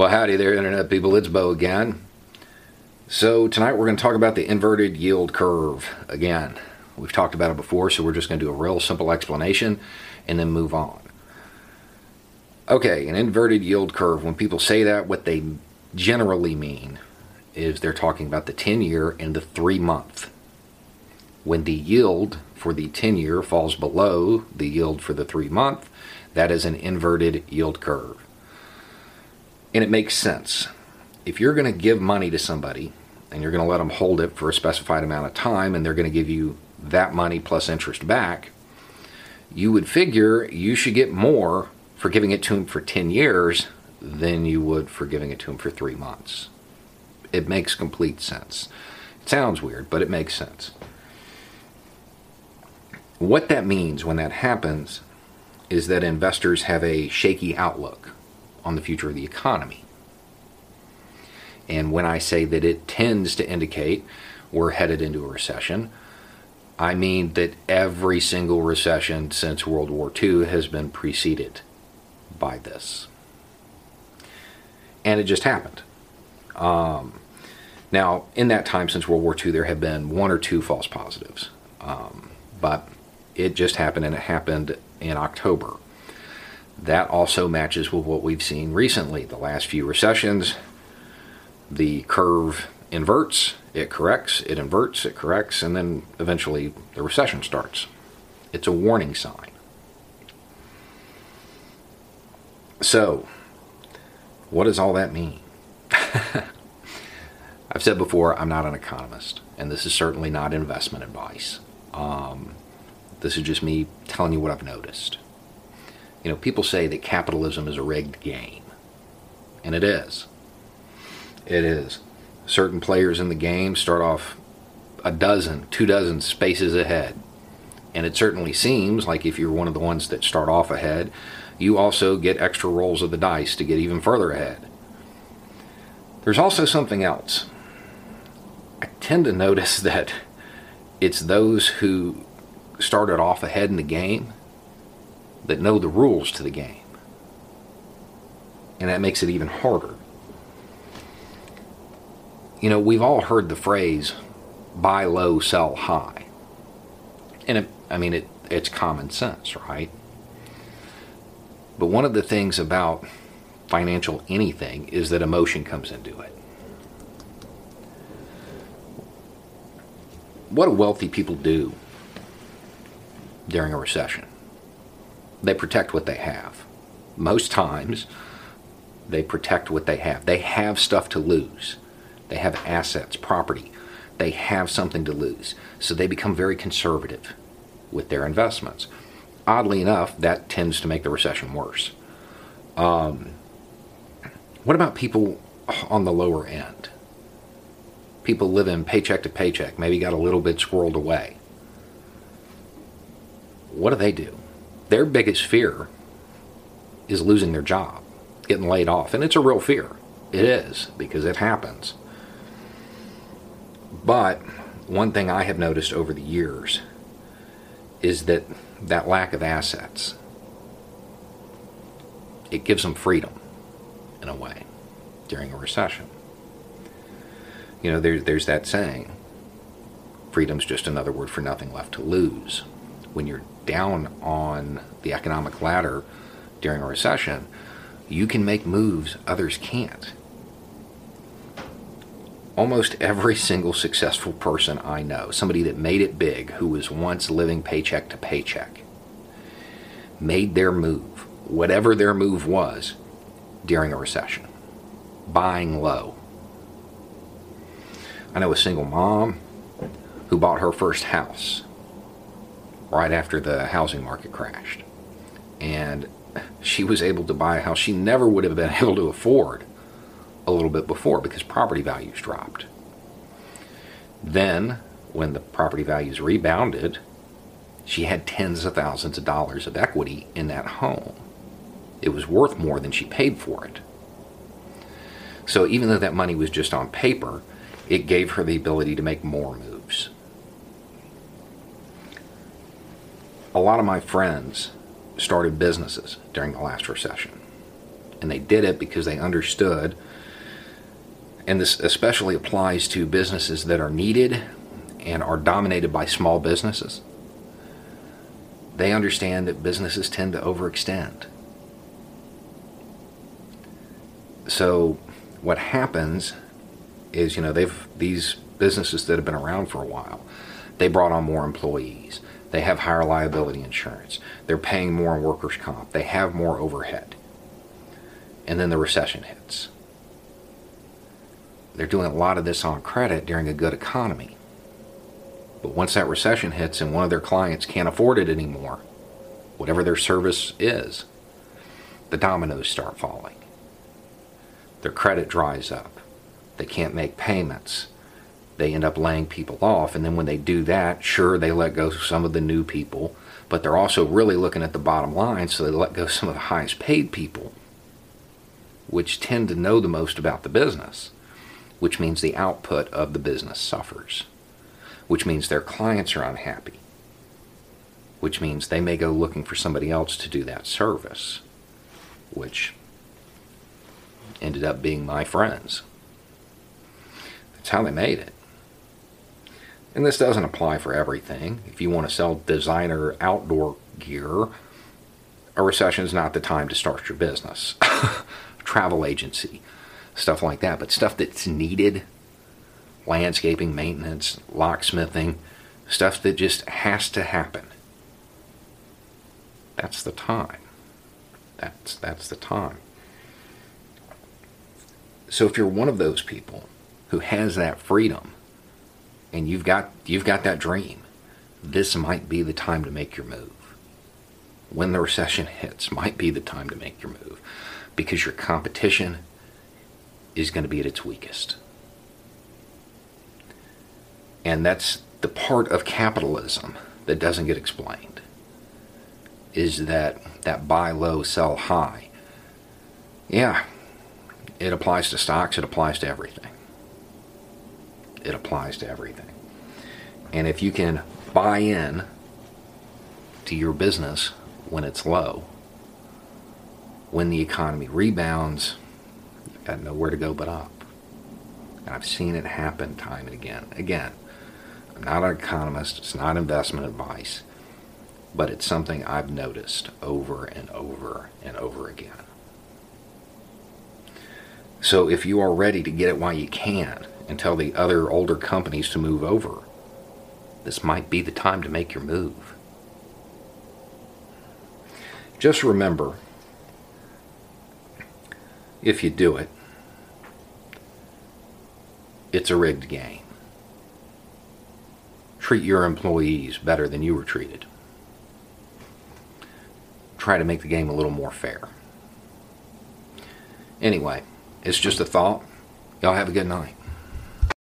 Well, howdy there, Internet people. It's Beau again. So, tonight we're going to talk about the inverted yield curve again. We've talked about it before, so we're just going to do a real simple explanation and then move on. Okay, an inverted yield curve, when people say that, what they generally mean is they're talking about the 10 year and the 3 month. When the yield for the 10 year falls below the yield for the 3 month, that is an inverted yield curve. And it makes sense. If you're going to give money to somebody and you're going to let them hold it for a specified amount of time and they're going to give you that money plus interest back, you would figure you should get more for giving it to them for 10 years than you would for giving it to them for three months. It makes complete sense. It sounds weird, but it makes sense. What that means when that happens is that investors have a shaky outlook on the future of the economy. And when I say that it tends to indicate we're headed into a recession, I mean that every single recession since World War II has been preceded by this. And it just happened. Um, now, in that time since World War II, there have been one or two false positives. Um, but it just happened, and it happened in October that also matches with what we've seen recently. The last few recessions, the curve inverts, it corrects, it inverts, it corrects, and then eventually the recession starts. It's a warning sign. So, what does all that mean? I've said before, I'm not an economist, and this is certainly not investment advice. Um, this is just me telling you what I've noticed. You know, people say that capitalism is a rigged game, and it is. It is. Certain players in the game start off a dozen, two dozen spaces ahead. And it certainly seems like if you're one of the ones that start off ahead, you also get extra rolls of the dice to get even further ahead. There's also something else. I tend to notice that it's those who started off ahead in the game that know the rules to the game. And that makes it even harder. You know, we've all heard the phrase buy low, sell high. And it, I mean, it, it's common sense, right? But one of the things about financial anything is that emotion comes into it. What do wealthy people do during a recession? They protect what they have. Most times, they protect what they have. They have stuff to lose. They have assets, property. They have something to lose. So they become very conservative with their investments. Oddly enough, that tends to make the recession worse. Um, what about people on the lower end? People living paycheck to paycheck, maybe got a little bit squirreled away. What do they do? Their biggest fear is losing their job, getting laid off. And it's a real fear. It is, because it happens. But one thing I have noticed over the years is that that lack of assets it gives them freedom in a way during a recession. You know, there, there's that saying freedom's just another word for nothing left to lose. When you're down on the economic ladder during a recession, you can make moves others can't. Almost every single successful person I know, somebody that made it big, who was once living paycheck to paycheck, made their move, whatever their move was, during a recession, buying low. I know a single mom who bought her first house right after the housing market crashed. And she was able to buy a house she never would have been able to afford a little bit before because property values dropped. Then, when the property values rebounded, she had tens of thousands of dollars of equity in that home. It was worth more than she paid for it. So even though that money was just on paper, it gave her the ability to make more moves. A lot of my friends started businesses during the last recession. And they did it because they understood, and this especially applies to businesses that are needed and are dominated by small businesses. They understand that businesses tend to overextend. So what happens is, you know, they've these businesses that have been around for a while, they brought on more employees. They have higher liability insurance. They're paying more in workers' comp. They have more overhead. And then the recession hits. They're doing a lot of this on credit during a good economy. But once that recession hits and one of their clients can't afford it anymore, whatever their service is, the dominoes start falling. Their credit dries up. They can't make payments. They end up laying people off. And then when they do that, sure, they let go some of the new people, but they're also really looking at the bottom line, so they let go some of the highest paid people, which tend to know the most about the business, which means the output of the business suffers, which means their clients are unhappy, which means they may go looking for somebody else to do that service, which ended up being my friends. That's how they made it. And this doesn't apply for everything. If you want to sell designer outdoor gear, a recession is not the time to start your business. Travel agency, stuff like that. But stuff that's needed, landscaping, maintenance, locksmithing, stuff that just has to happen. That's the time. That's that's the time. So if you're one of those people who has that freedom and you've got you've got that dream, this might be the time to make your move. When the recession hits, might be the time to make your move because your competition is going to be at its weakest. And that's the part of capitalism that doesn't get explained is that that buy low sell high. Yeah, it applies to stocks, it applies to everything. It applies to everything. And if you can buy in to your business when it's low, when the economy rebounds, you've got nowhere to go but up. And I've seen it happen time and again. Again, I'm not an economist, it's not investment advice, but it's something I've noticed over and over and over again. So if you are ready to get it while you can and tell the other older companies to move over, this might be the time to make your move. Just remember, if you do it, it's a rigged game. Treat your employees better than you were treated. Try to make the game a little more fair. Anyway, it's just a thought. Y'all have a good night.